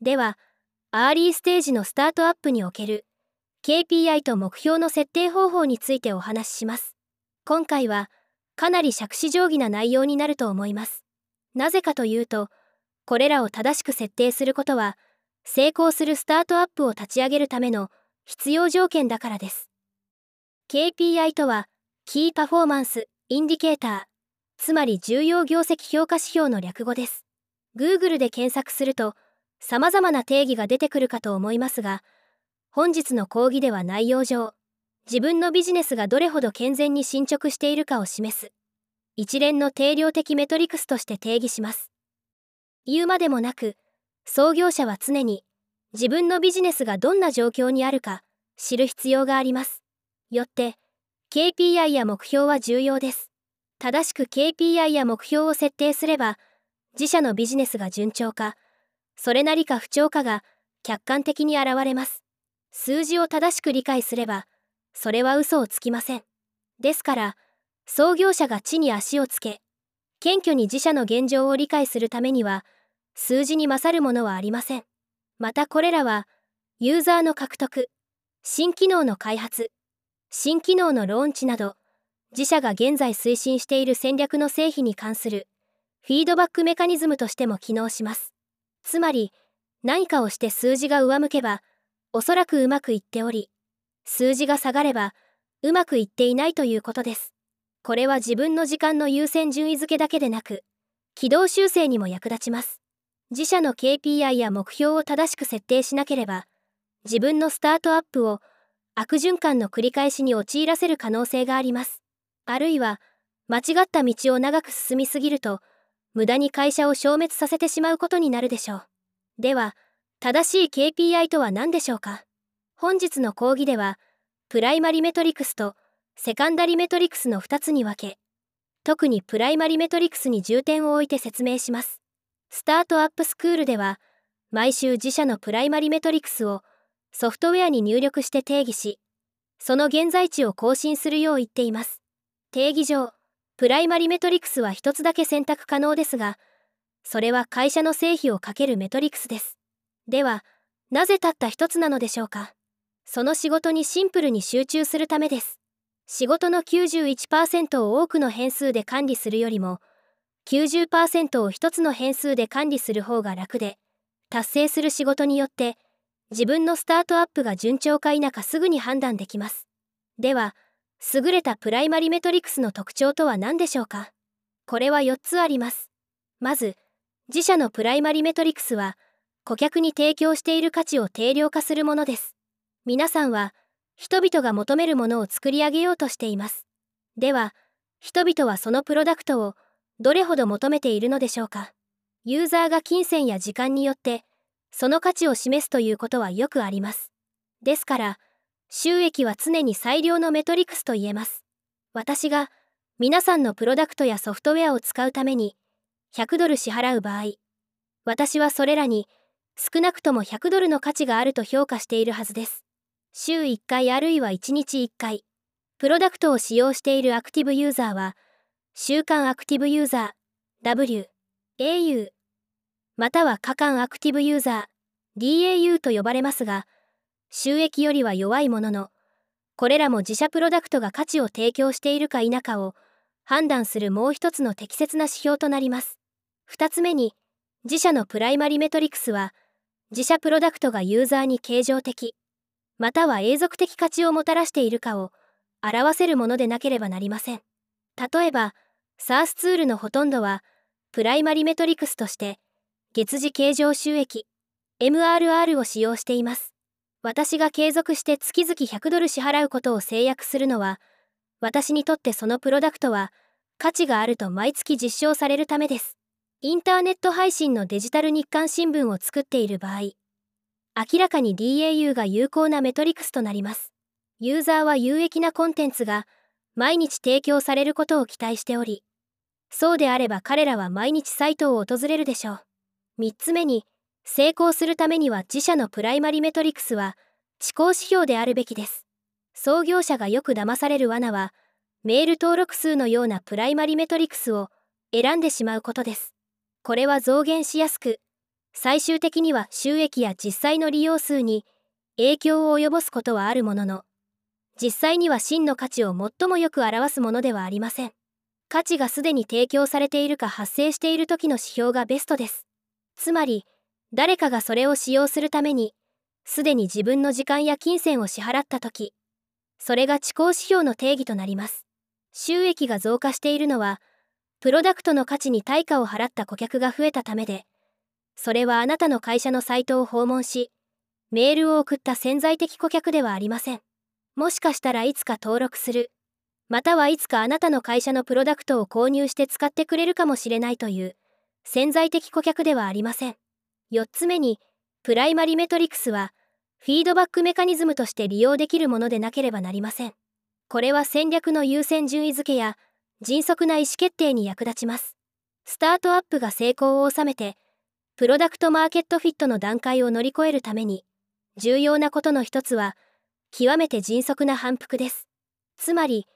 では、アーリーステージのスタートアップにおける KPI と目標の設定方法についてお話しします。今回はかなり杓子定規な内容になると思います。なぜかというと、これらを正しく設定することは、成功するスタートアップを立ち上げるための必要条件だからです。KPI とは、キーパフォーマンス・インディケーター、つまり重要業績評価指標の略語です。Google で検索すると、様々な定義が出てくるかと思いますが、本日の講義では内容上、自分のビジネスがどれほど健全に進捗しているかを示す、一連の定量的メトリクスとして定義します。言うまでもなく、創業者は常に自分のビジネスがどんな状況にあるか知る必要があります。よって、KPI や目標は重要です。正しく KPI や目標を設定すれば、自社のビジネスが順調か、それなりか不調かが客観的に現れます。数字を正しく理解すれば、それは嘘をつきません。ですから、創業者が地に足をつけ、謙虚に自社の現状を理解するためには、数字に勝るものはありません。またこれらは、ユーザーの獲得、新機能の開発、新機能のローンチなど、自社が現在推進している戦略の成否に関するフィードバックメカニズムとしても機能します。つまり、何かをして数字が上向けば、おそらくうまくいっており、数字が下がれば、うまくいっていないということです。これは自分の時間の優先順位付けだけでなく、軌道修正にも役立ちます。自社の KPI や目標を正しく設定しなければ、自分のスタートアップを悪循環の繰り返しに陥らせる可能性があります。あるいは、間違った道を長く進みすぎると、無駄に会社を消滅させてしまうことになるでしょう。では、正しい KPI とは何でしょうか？本日の講義では、プライマリメトリクスとセカンダリメトリクスの2つに分け、特にプライマリメトリクスに重点を置いて説明します。スタートアップスクールでは、毎週自社のプライマリメトリクスをソフトウェアに入力して定義し、その現在地を更新するよう言っています。定義上、プライマリメトリクスは一つだけ選択可能ですが、それは会社の成否をかけるメトリクスです。では、なぜたった一つなのでしょうか？その仕事にシンプルに集中するためです。仕事の91%を多くの変数で管理するよりも、90%を一つの変数で管理する方が楽で、達成する仕事によって自分のスタートアップが順調か否かすぐに判断できます。では、優れたプライマリメトリクスの特徴とは何でしょうか？これは4つあります。まず、自社のプライマリメトリクスは、顧客に提供している価値を定量化するものです。皆さんは、人々が求めるものを作り上げようとしています。では、人々はそのプロダクトをどれほど求めているのでしょうか？ユーザーが金銭や時間によって、その価値を示すということはよくあります。ですから、収益は常に最良のメトリクスと言えます。私が皆さんのプロダクトやソフトウェアを使うために100ドル支払う場合、私はそれらに少なくとも100ドルの価値があると評価しているはずです。週1回あるいは1日1回、プロダクトを使用しているアクティブユーザーは、週間アクティブユーザー、W、AU、または過間アクティブユーザー、DAU と呼ばれますが、収益よりは弱いものの、これらも自社プロダクトが価値を提供しているか否かを判断するもう一つの適切な指標となります。二つ目に、自社のプライマリメトリクスは、自社プロダクトがユーザーに形状的、または永続的価値をもたらしているかを表せるものでなければなりません。例えば、SARS ツールのほとんどは、プライマリメトリクスとして、月次経常収益、MRR を使用しています。私が継続して月々100ドル支払うことを制約するのは、私にとってそのプロダクトは価値があると毎月実証されるためです。インターネット配信のデジタル日刊新聞を作っている場合、明らかに DAU が有効なメトリクスとなります。ユーザーは有益なコンテンツが毎日提供されることを期待しており、そうであれば彼らは毎日サイトを訪れるでしょう。3つ目に、成功するためには自社のプライマリメトリクスは思考指標であるべきです。創業者がよく騙される罠は、メール登録数のようなプライマリメトリクスを選んでしまうことです。これは増減しやすく、最終的には収益や実際の利用数に影響を及ぼすことはあるものの、実際には真の価値を最もよく表すものではありません。価値がすでに提供されているか発生している時の指標がベストです。つまり、誰かがそれを使用するために、すでに自分の時間や金銭を支払った時、それが遅行指標の定義となります。収益が増加しているのは、プロダクトの価値に対価を払った顧客が増えたためで、それはあなたの会社のサイトを訪問し、メールを送った潜在的顧客ではありません。もしかしたらいつか登録する、またはいつかあなたの会社のプロダクトを購入して使ってくれるかもしれないという潜在的顧客ではありません。4つ目に、プライマリメトリクスは、フィードバックメカニズムとして利用できるものでなければなりません。これは戦略の優先順位付けや迅速な意思決定に役立ちます。スタートアップが成功を収めて、プロダクトマーケットフィットの段階を乗り越えるために、重要なことの一つは、極めて迅速な反復です。つまり、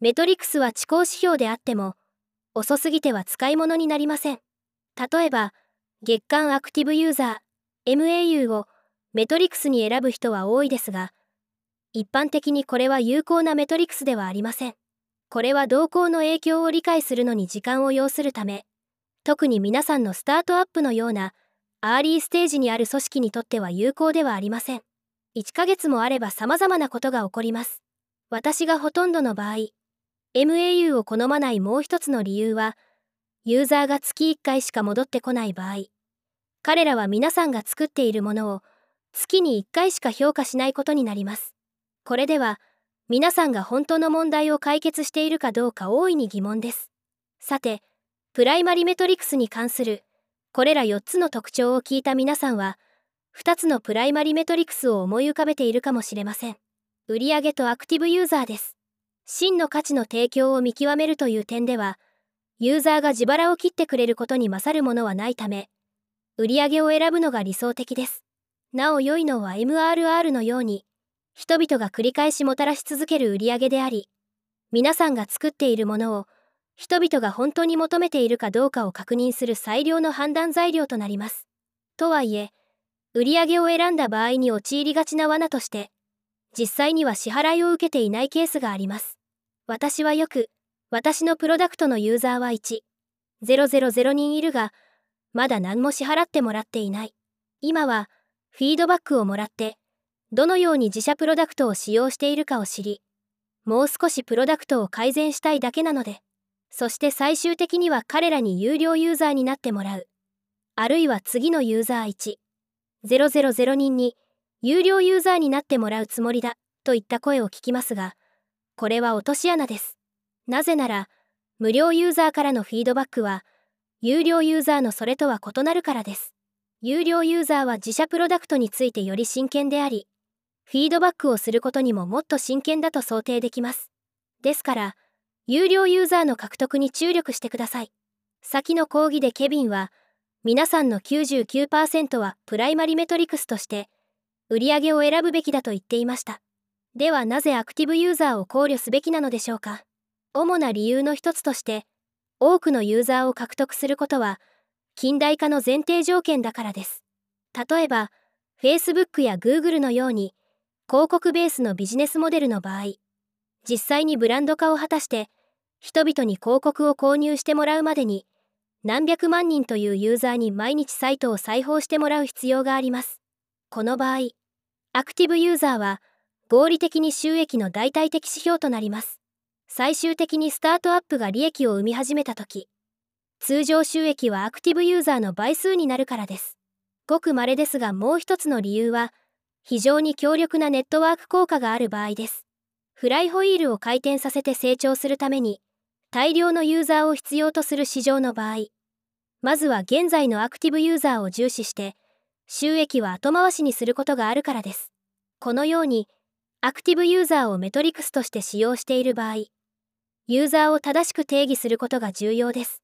メトリクスは遅行指標であっても、遅すぎては使い物になりません。例えば、月間アクティブユーザー、MAU をメトリクスに選ぶ人は多いですが、一般的にこれは有効なメトリクスではありません。これは動向の影響を理解するのに時間を要するため、特に皆さんのスタートアップのようなアーリーステージにある組織にとっては有効ではありません。1ヶ月もあれば様々なことが起こります。私がほとんどの場合、MAU を好まないもう一つの理由は、ユーザーが月1回しか戻ってこない場合、彼らは皆さんが作っているものを月に1回しか評価しないことになります。これでは、皆さんが本当の問題を解決しているかどうか大いに疑問です。さて、プライマリメトリクスに関する、これら4つの特徴を聞いた皆さんは、2つのプライマリメトリクスを思い浮かべているかもしれません。売上とアクティブユーザーです。真の価値の提供を見極めるという点では、ユーザーが自腹を切ってくれることに勝るものはないため、売上を選ぶのが理想的です。なお良いのは MRR のように、人々が繰り返しもたらし続ける売上であり、皆さんが作っているものを、人々が本当に求めているかどうかを確認する最良の判断材料となります。とはいえ、売上を選んだ場合に陥りがちな罠として、実際には支払いを受けていないケースがあります。私はよく、私のプロダクトのユーザーは1、000人いるが、まだ何も支払ってもらっていない。今は、フィードバックをもらって、どのように自社プロダクトを使用しているかを知り、もう少しプロダクトを改善したいだけなので、そして最終的には彼らに有料ユーザーになってもらう。あるいは次のユーザー1、000人に有料ユーザーになってもらうつもりだといった声を聞きますが、これは落とし穴です。なぜなら、無料ユーザーからのフィードバックは、有料ユーザーのそれとは異なるからです。有料ユーザーは自社プロダクトについてより真剣であり、フィードバックをすることにももっと真剣だと想定できます。ですから、有料ユーザーの獲得に注力してください。先の講義でケビンは、皆さんの99%はプライマリメトリクスとして、売上を選ぶべきだと言っていました。ではなぜアクティブユーザーを考慮すべきなのでしょうか？主な理由の一つとして多くのユーザーを獲得することは近代化の前提条件だからです例えば Facebook や Google のように広告ベースのビジネスモデルの場合実際にブランド化を果たして人々に広告を購入してもらうまでに何百万人というユーザーに毎日サイトを裁縫してもらう必要がありますこの場合アクティブユーザーは合理的に収益の代替的指標となります。最終的にスタートアップが利益を生み始めた時、通常収益はアクティブユーザーの倍数になるからです。ごく稀ですがもう一つの理由は、非常に強力なネットワーク効果がある場合です。フライホイールを回転させて成長するために、大量のユーザーを必要とする市場の場合、まずは現在のアクティブユーザーを重視して、収益は後回しにすることがあるからです。このように、アクティブユーザーをメトリクスとして使用している場合、ユーザーを正しく定義することが重要です。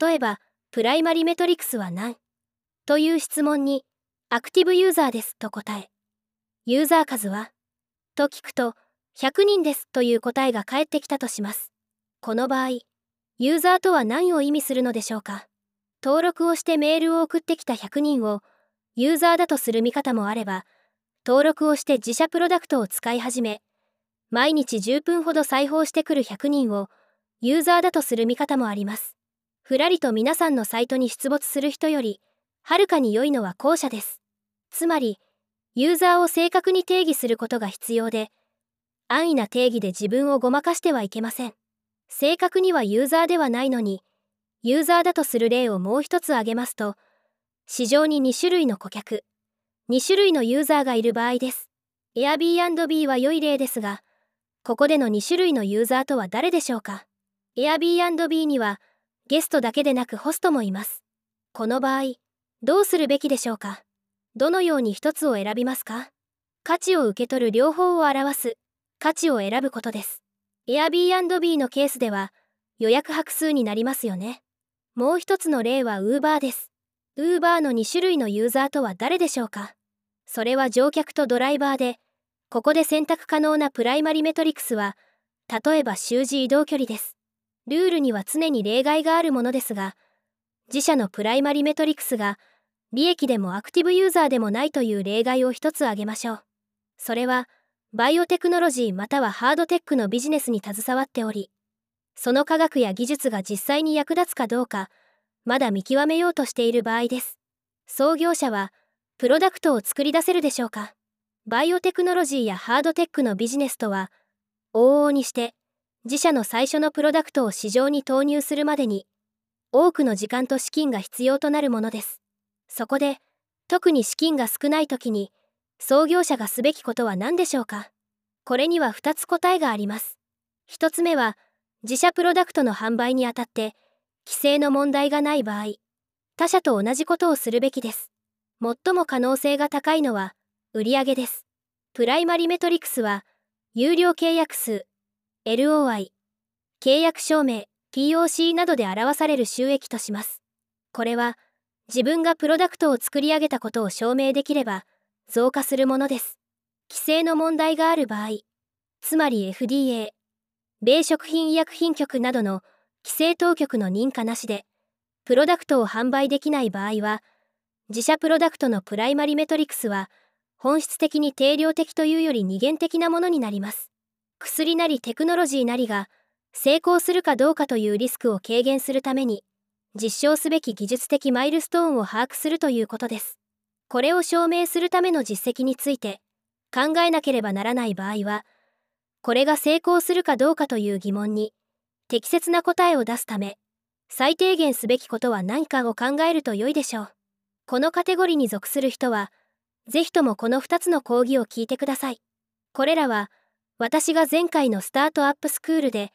例えば、プライマリメトリクスは何という質問に、アクティブユーザーですと答え、ユーザー数はと聞くと、100人ですという答えが返ってきたとします。この場合、ユーザーとは何を意味するのでしょうか登録をしてメールを送ってきた100人をユーザーだとする見方もあれば、登録をして自社プロダクトを使い始め、毎日10分ほど裁縫してくる100人をユーザーだとする見方もあります。ふらりと皆さんのサイトに出没する人より、はるかに良いのは後者です。つまり、ユーザーを正確に定義することが必要で、安易な定義で自分をごまかしてはいけません。正確にはユーザーではないのに、ユーザーだとする例をもう一つ挙げますと、市場に2種類の顧客、2種類のユーザーがいる場合です。Airbnb は良い例ですが、ここでの2種類のユーザーとは誰でしょうか ?Airbnb にはゲストだけでなくホストもいます。この場合、どうするべきでしょうか？どのように一つを選びますか？価値を受け取る両方を表す価値を選ぶことです。Airbnb のケースでは予約泊数になりますよね。もう一つの例は Uber です。Uber の2種類のユーザーとは誰でしょうか？それは乗客とドライバーで、ここで選択可能なプライマリメトリクスは、例えば習字移動距離です。ルールには常に例外があるものですが、自社のプライマリメトリクスが、利益でもアクティブユーザーでもないという例外を一つ挙げましょう。それは、バイオテクノロジーまたはハードテックのビジネスに携わっており、その科学や技術が実際に役立つかどうか、まだ見極めようとしている場合です。創業者は、プロダクトを作り出せるでしょうか？バイオテクノロジーやハードテックのビジネスとは往々にして自社の最初のプロダクトを市場に投入するまでに多くの時間と資金が必要となるものです。そこで特に資金が少ない時に創業者がすべきことは何でしょうか？これには2つ答えがあります。1つ目は自社プロダクトの販売にあたって規制の問題がない場合他社と同じことをするべきです。最も可能性が高いのは売上です。プライマリメトリクスは有料契約数 LOI 契約証明 POC などで表される収益とします。これは自分がプロダクトを作り上げたことを証明できれば増加するものです。規制の問題がある場合、つまり FDA、米食品医薬品局などの規制当局の認可なしで、プロダクトを販売できない場合は、自社プロダクトのプライマリメトリクスは本質的に定量的というより二元的なものになります。薬なりテクノロジーなりが成功するかどうかというリスクを軽減するために実証すべき技術的マイルストーンを把握するということです。これを証明するための実績について考えなければならない場合はこれが成功するかどうかという疑問に適切な答えを出すため最低限すべきことは何かを考えると良いでしょう。このカテゴリーに属する人は、ぜひともこの2つの講義を聞いてください。これらは、私が前回のスタートアップスクールで、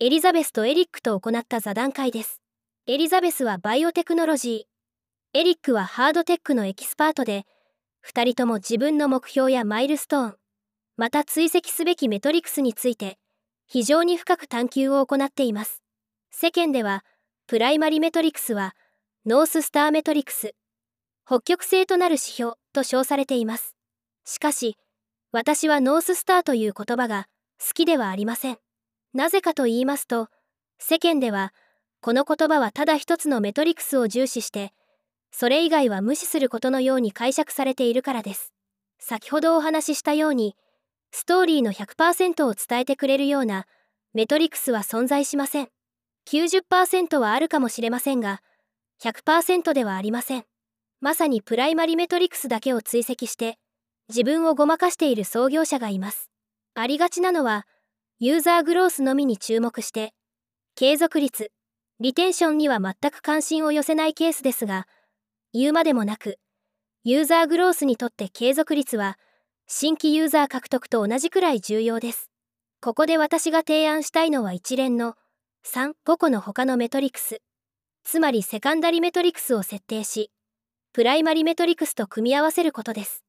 エリザベスとエリックと行った座談会です。エリザベスはバイオテクノロジー、エリックはハードテックのエキスパートで、2人とも自分の目標やマイルストーン、また追跡すべきメトリクスについて、非常に深く探求を行っています。世間では、プライマリメトリクスは、ノーススターメトリクス、北極星となる指標と称されています。しかし、私はノーススターという言葉が好きではありません。なぜかと言いますと、世間では、この言葉はただ一つのメトリクスを重視して、それ以外は無視することのように解釈されているからです。先ほどお話ししたように、ストーリーの100%を伝えてくれるようなメトリクスは存在しません。90%はあるかもしれませんが、100%ではありません。まさにプライマリメトリクスだけを追跡して自分をごまかしている創業者がいます。ありがちなのはユーザーグロースのみに注目して継続率、リテンションには全く関心を寄せないケースですが言うまでもなくユーザーグロースにとって継続率は新規ユーザー獲得と同じくらい重要です。ここで私が提案したいのは一連の3、5個の他のメトリクス、つまりセカンダリメトリクスを設定し、プライマリメトリクスと組み合わせることです。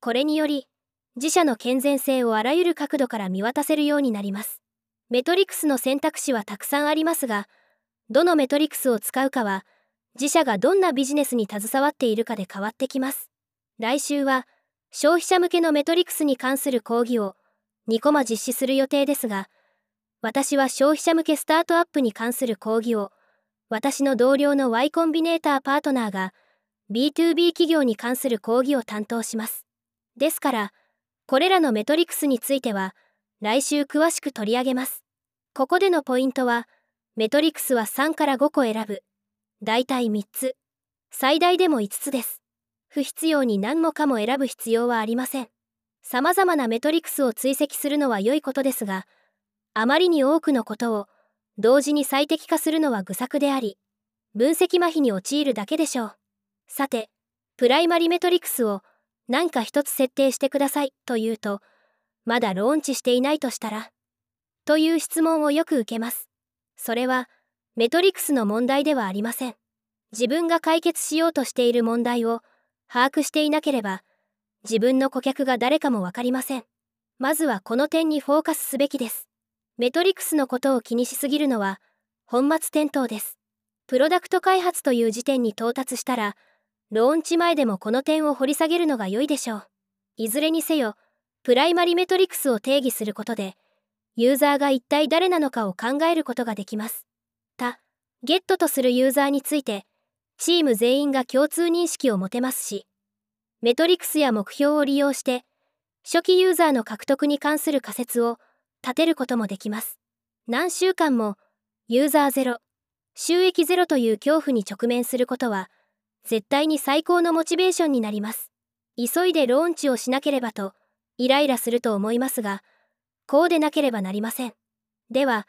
これにより、自社の健全性をあらゆる角度から見渡せるようになります。メトリクスの選択肢はたくさんありますが、どのメトリクスを使うかは、自社がどんなビジネスに携わっているかで変わってきます。来週は、消費者向けのメトリクスに関する講義を2コマ実施する予定ですが、私は消費者向けスタートアップに関する講義を私の同僚の Y コンビネーターパートナーが B2B 企業に関する講義を担当します。ですから、これらのメトリクスについては来週詳しく取り上げます。ここでのポイントは、メトリクスは3から5個選ぶ。だいたい3つ。最大でも5つです。不必要に何もかも選ぶ必要はありません。様々なメトリクスを追跡するのは良いことですが、あまりに多くのことを同時に最適化するのは愚策であり、分析麻痺に陥るだけでしょう。さて、プライマリメトリクスを何か一つ設定してくださいと言うと、まだローンチしていないとしたらという質問をよく受けます。それは、メトリクスの問題ではありません。自分が解決しようとしている問題を把握していなければ、自分の顧客が誰かもわかりません。まずはこの点にフォーカスすべきです。メトリクスのことを気にしすぎるのは、本末転倒です。プロダクト開発という時点に到達したら、ローンチ前でもこの点を掘り下げるのが良いでしょう。いずれにせよ、プライマリメトリクスを定義することで、ユーザーが一体誰なのかを考えることができます。他、ゲットとするユーザーについて、チーム全員が共通認識を持てますし、メトリクスや目標を利用して、初期ユーザーの獲得に関する仮説を立てることもできます。何週間も、ユーザーゼロ、収益ゼロという恐怖に直面することは、絶対に最高のモチベーションになります。急いでローンチをしなければと、イライラすると思いますが、こうでなければなりません。では、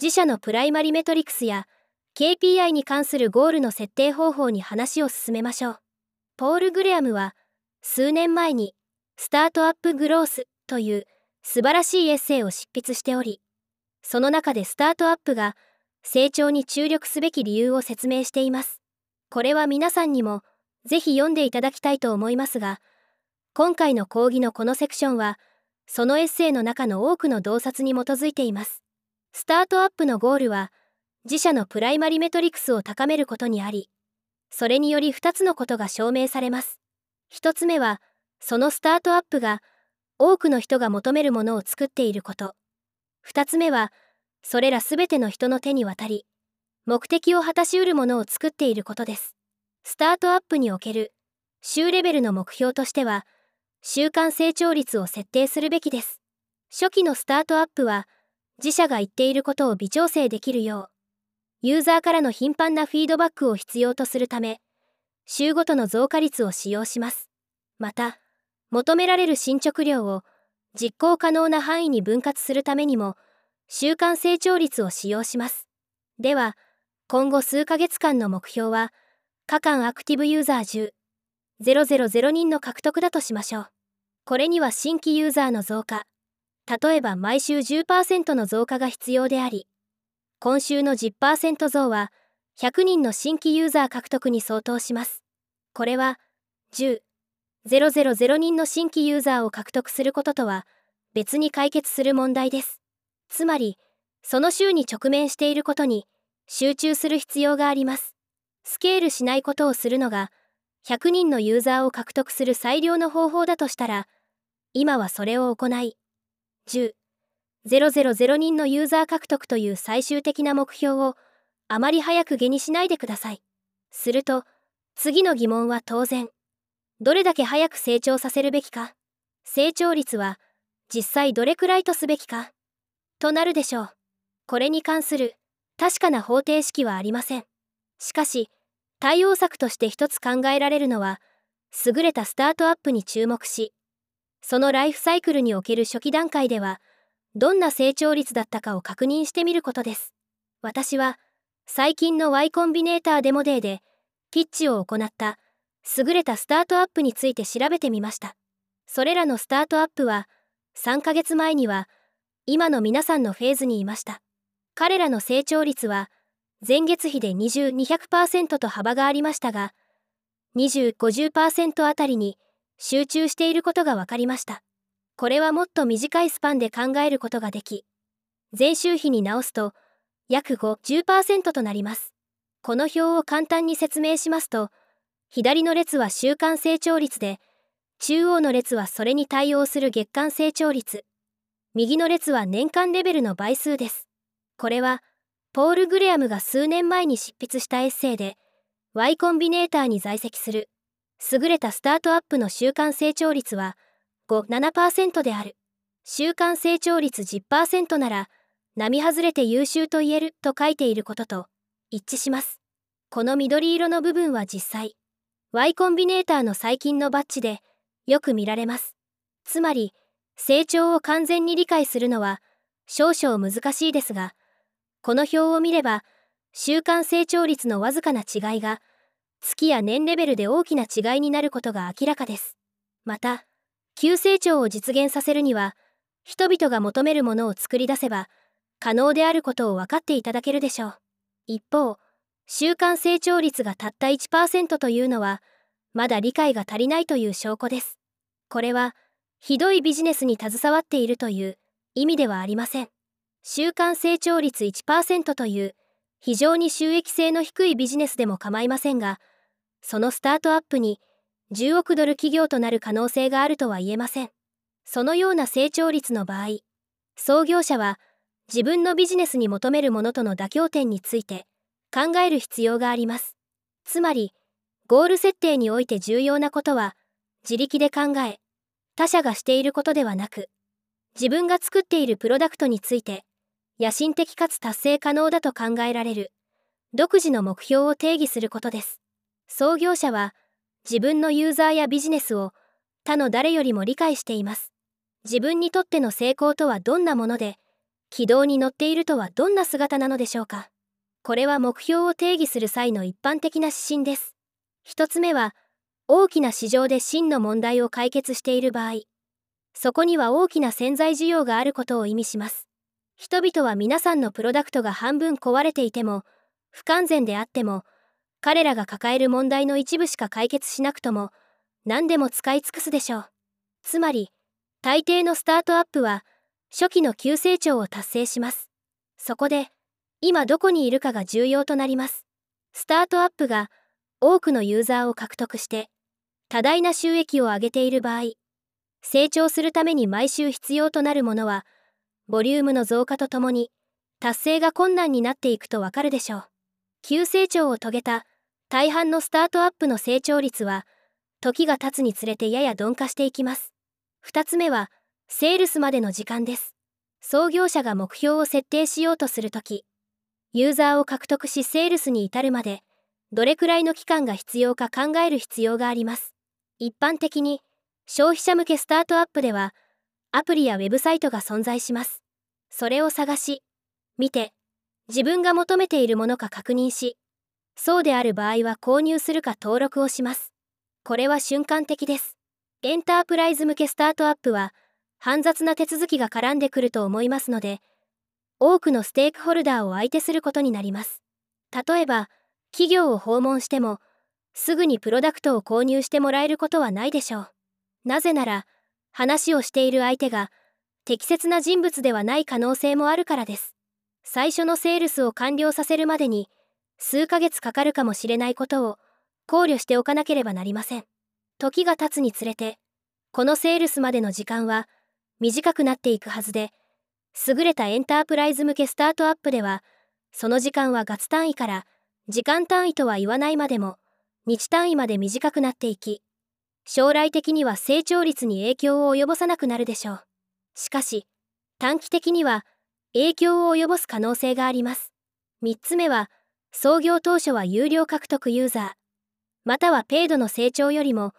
自社のプライマリメトリクスや KPI に関するゴールの設定方法に話を進めましょう。ポール・グレアムは、数年前に、スタートアップ・グロースという素晴らしいエッセイを執筆しており、その中でスタートアップが成長に注力すべき理由を説明しています。これは皆さんにもぜひ読んでいただきたいと思いますが、今回の講義のこのセクションは、そのエッセイの中の多くの洞察に基づいています。スタートアップのゴールは、自社のプライマリメトリクスを高めることにあり、それにより2つのことが証明されます。1つ目は、そのスタートアップが多くの人が求めるものを作っていること。2つ目は、それらすべての人の手に渡り、目的を果たしうるものを作っていることです。スタートアップにおける、週レベルの目標としては、週間成長率を設定するべきです。初期のスタートアップは、自社が言っていることを微調整できるよう、ユーザーからの頻繁なフィードバックを必要とするため、週ごとの増加率を使用します。また、求められる進捗量を実行可能な範囲に分割するためにも、週間成長率を使用します。では、今後数ヶ月間の目標は、過間アクティブユーザー10、000人の獲得だとしましょう。これには新規ユーザーの増加、例えば毎週10%の増加が必要であり、今週の10%増は100人の新規ユーザー獲得に相当します。これは10、000人の新規ユーザーを獲得することとは別に解決する問題です。つまり、その週に直面していることに集中する必要があります。スケールしないことをするのが100人のユーザーを獲得する最良の方法だとしたら、今はそれを行い、10、000人のユーザー獲得という最終的な目標をあまり早く下にしないでください。すると、次の疑問は当然。どれだけ早く成長させるべきか成長率は実際どれくらいとすべきかとなるでしょう。これに関する確かな方程式はありません。しかし、対応策として一つ考えられるのは、優れたスタートアップに注目し、そのライフサイクルにおける初期段階では、どんな成長率だったかを確認してみることです。私は、最近の Y コンビネーターデモデーで、ピッチを行った優れたスタートアップについて調べてみました。それらのスタートアップは、3ヶ月前には、今の皆さんのフェーズにいました。彼らの成長率は、前月比で20-200%と幅がありましたが、20-50%あたりに集中していることが分かりました。これはもっと短いスパンで考えることができ、前週比に直すと約5-10%となります。この表を簡単に説明しますと、左の列は週間成長率で、中央の列はそれに対応する月間成長率、右の列は年間レベルの倍数です。これは、ポール・グレアムが数年前に執筆したエッセイで Y コンビネーターに在籍する優れたスタートアップの週間成長率は57%である。週間成長率10%なら並外れて優秀と言えると書いていることと一致します。この緑色の部分は実際 Y コンビネーターの最近のバッジでよく見られます。つまり成長を完全に理解するのは少々難しいですがこの表を見れば週間成長率のわずかな違いが月や年レベルで大きな違いになることが明らかです。また急成長を実現させるには人々が求めるものを作り出せば可能であることを分かっていただけるでしょう。一方週間成長率がたった1%というのはまだ理解が足りないという証拠です。これはひどいビジネスに携わっているという意味ではありません。週間成長率1%という非常に収益性の低いビジネスでも構いませんがそのスタートアップに10億ドル企業となる可能性があるとは言えません。そのような成長率の場合創業者は自分のビジネスに求めるものとの妥協点について考える必要があります。つまりゴール設定において重要なことは自力で考え他者がしていることではなく自分が作っているプロダクトについて野心的かつ達成可能だと考えられる。独自の目標を定義することです。創業者は自分のユーザーやビジネスを他の誰よりも理解しています。自分にとっての成功とはどんなもので軌道に乗っているとはどんな姿なのでしょうか。これは目標を定義する際の一般的な指針です。一つ目は大きな市場で真の問題を解決している場合。そこには大きな潜在需要があることを意味します。人々は皆さんのプロダクトが半分壊れていても不完全であっても彼らが抱える問題の一部しか解決しなくとも何でも使い尽くすでしょう。つまり大抵のスタートアップは初期の急成長を達成します。そこで今どこにいるかが重要となります。スタートアップが多くのユーザーを獲得して多大な収益を上げている場合成長するために毎週必要となるものはボリュームの増加とともに達成が困難になっていくとわかるでしょう急成長を遂げた大半のスタートアップの成長率は時が経つにつれてやや鈍化していきます2つ目はセールスまでの時間です。創業者が目標を設定しようとするとき、ユーザーを獲得しセールスに至るまで、どれくらいの期間が必要か考える必要があります。一般的に、消費者向けスタートアップでは、アプリやウェブサイトが存在します。それを探し、見て、自分が求めているものか確認し、そうである場合は購入するか登録をします。これは瞬間的です。エンタープライズ向けスタートアップは、煩雑な手続きが絡んでくると思いますので、多くのステークホルダーを相手することになります。例えば、企業を訪問しても、すぐにプロダクトを購入してもらえることはないでしょう。なぜなら、話をしている相手が適切な人物ではない可能性もあるからです。最初のセールスを完了させるまでに数ヶ月かかるかもしれないことを考慮しておかなければなりません。時が経つにつれて、このセールスまでの時間は短くなっていくはずで優れたエンタープライズ向けスタートアップではその時間は月単位から時間単位とは言わないまでも日単位まで短くなっていき将来的には成長率に影響を及ぼさなくなるでしょうしかし短期的には影響を及ぼす可能性があります。3つ目は創業当初は有料獲得ユーザー。またはペイドの成長よりも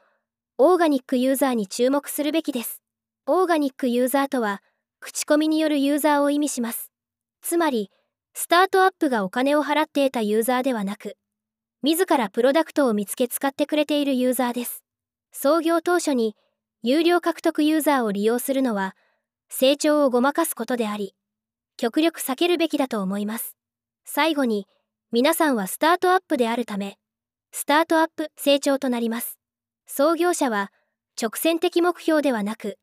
オーガニックユーザーに注目するべきです。オーガニックユーザーとは口コミによるユーザーを意味します。つまりスタートアップがお金を払って得たユーザーではなく自らプロダクトを見つけ使ってくれているユーザーです。創業当初に有料獲得ユーザーを利用するのは成長をごまかすことであり極力避けるべきだと思います最後に皆さんはスタートアップであるためスタートアップ成長となります創業者は直線的目標ではなく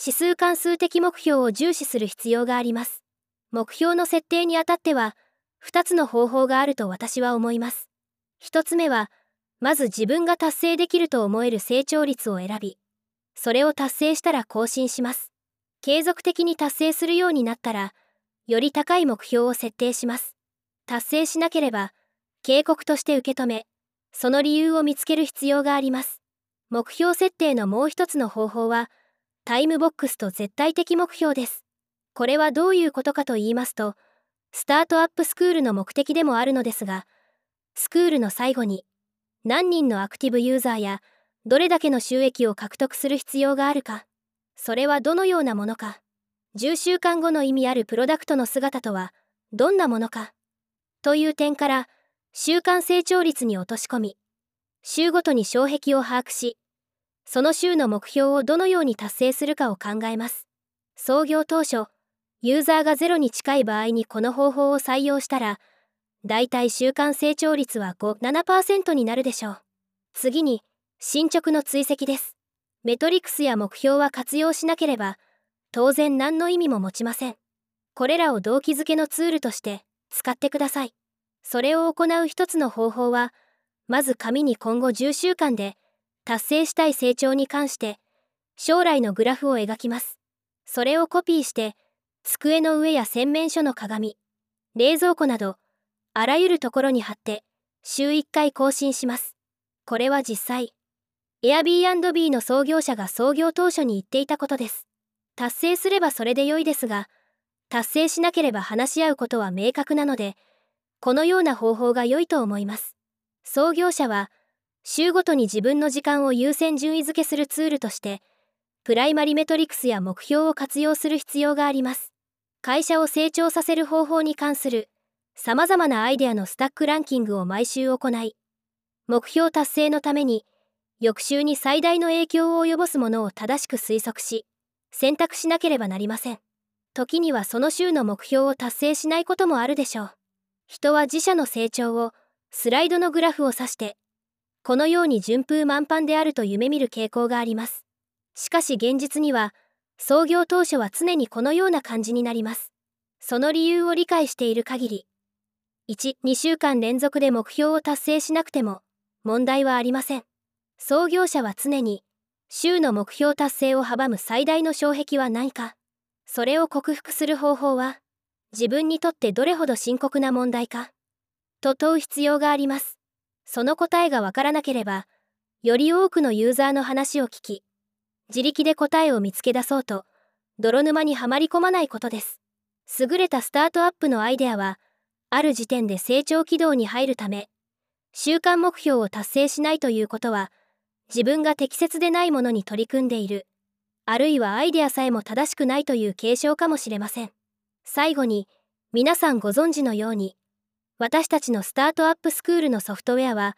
指数関数的目標を重視する必要があります。目標の設定にあたっては、2つの方法があると私は思います。1つ目は、まず自分が達成できると思える成長率を選び、それを達成したら更新します。継続的に達成するようになったら、より高い目標を設定します。達成しなければ、警告として受け止め、その理由を見つける必要があります。目標設定のもう一つの方法は、タイムボックスと絶対的目標です。これはどういうことかと言いますと、スタートアップスクールの目的でもあるのですが、スクールの最後に、何人のアクティブユーザーや、どれだけの収益を獲得する必要があるか、それはどのようなものか、10週間後の意味あるプロダクトの姿とは、どんなものか、という点から、週間成長率に落とし込み、週ごとに障壁を把握し、その週の目標をどのように達成するかを考えます。創業当初、ユーザーがゼロに近い場合にこの方法を採用したら、だいたい週間成長率は5、7%になるでしょう。次に、進捗の追跡です。メトリクスや目標は活用しなければ、当然何の意味も持ちません。これらを動機づけのツールとして使ってください。それを行う一つの方法は、まず紙に今後10週間で達成したい成長に関して将来のグラフを描きます。それをコピーして机の上や洗面所の鏡、冷蔵庫など、あらゆるところに貼って、週1回更新します。これは実際、Airbnb の創業者が創業当初に言っていたことです。達成すればそれで良いですが、達成しなければ話し合うことは明確なので、このような方法が良いと思います。創業者は、週ごとに自分の時間を優先順位付けするツールとして、プライマリメトリクスや目標を活用する必要があります。会社を成長させる方法に関する様々なアイデアのスタックランキングを毎週行い、目標達成のために翌週に最大の影響を及ぼすものを正しく推測し、選択しなければなりません。時にはその週の目標を達成しないこともあるでしょう。人は自社の成長をスライドのグラフを指して、このように順風満帆であると夢見る傾向があります。しかし現実には、創業当初は常にこのような感じになります。その理由を理解している限り、1、2週間連続で目標を達成しなくても問題はありません。創業者は常に週の目標達成を阻む最大の障壁は何か、それを克服する方法は自分にとってどれほど深刻な問題か、と問う必要があります。その答えがわからなければ、より多くのユーザーの話を聞き、自力で答えを見つけ出そうと、泥沼にはまり込まないことです。優れたスタートアップのアイデアは、ある時点で成長軌道に入るため、週間目標を達成しないということは、自分が適切でないものに取り組んでいる、あるいはアイデアさえも正しくないという継承かもしれません。最後に、皆さんご存知のように、私たちのスタートアップスクールのソフトウェアは、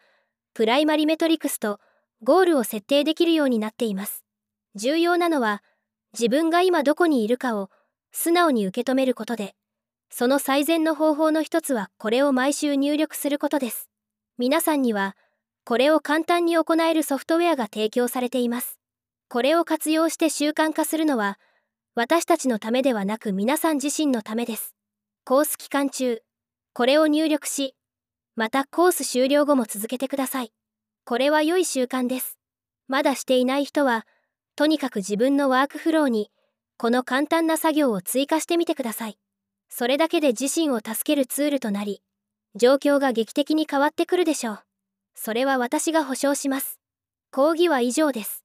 プライマリメトリクスとゴールを設定できるようになっています。重要なのは自分が今どこにいるかを素直に受け止めることでその最善の方法の一つはこれを毎週入力することです皆さんにはこれを簡単に行えるソフトウェアが提供されていますこれを活用して習慣化するのは私たちのためではなく皆さん自身のためですコース期間中これを入力しまたコース終了後も続けてくださいこれは良い習慣ですまだしていない人はとにかく自分のワークフローにこの簡単な作業を追加してみてください。それだけで自身を助けるツールとなり、状況が劇的に変わってくるでしょう。それは私が保証します。講義は以上です。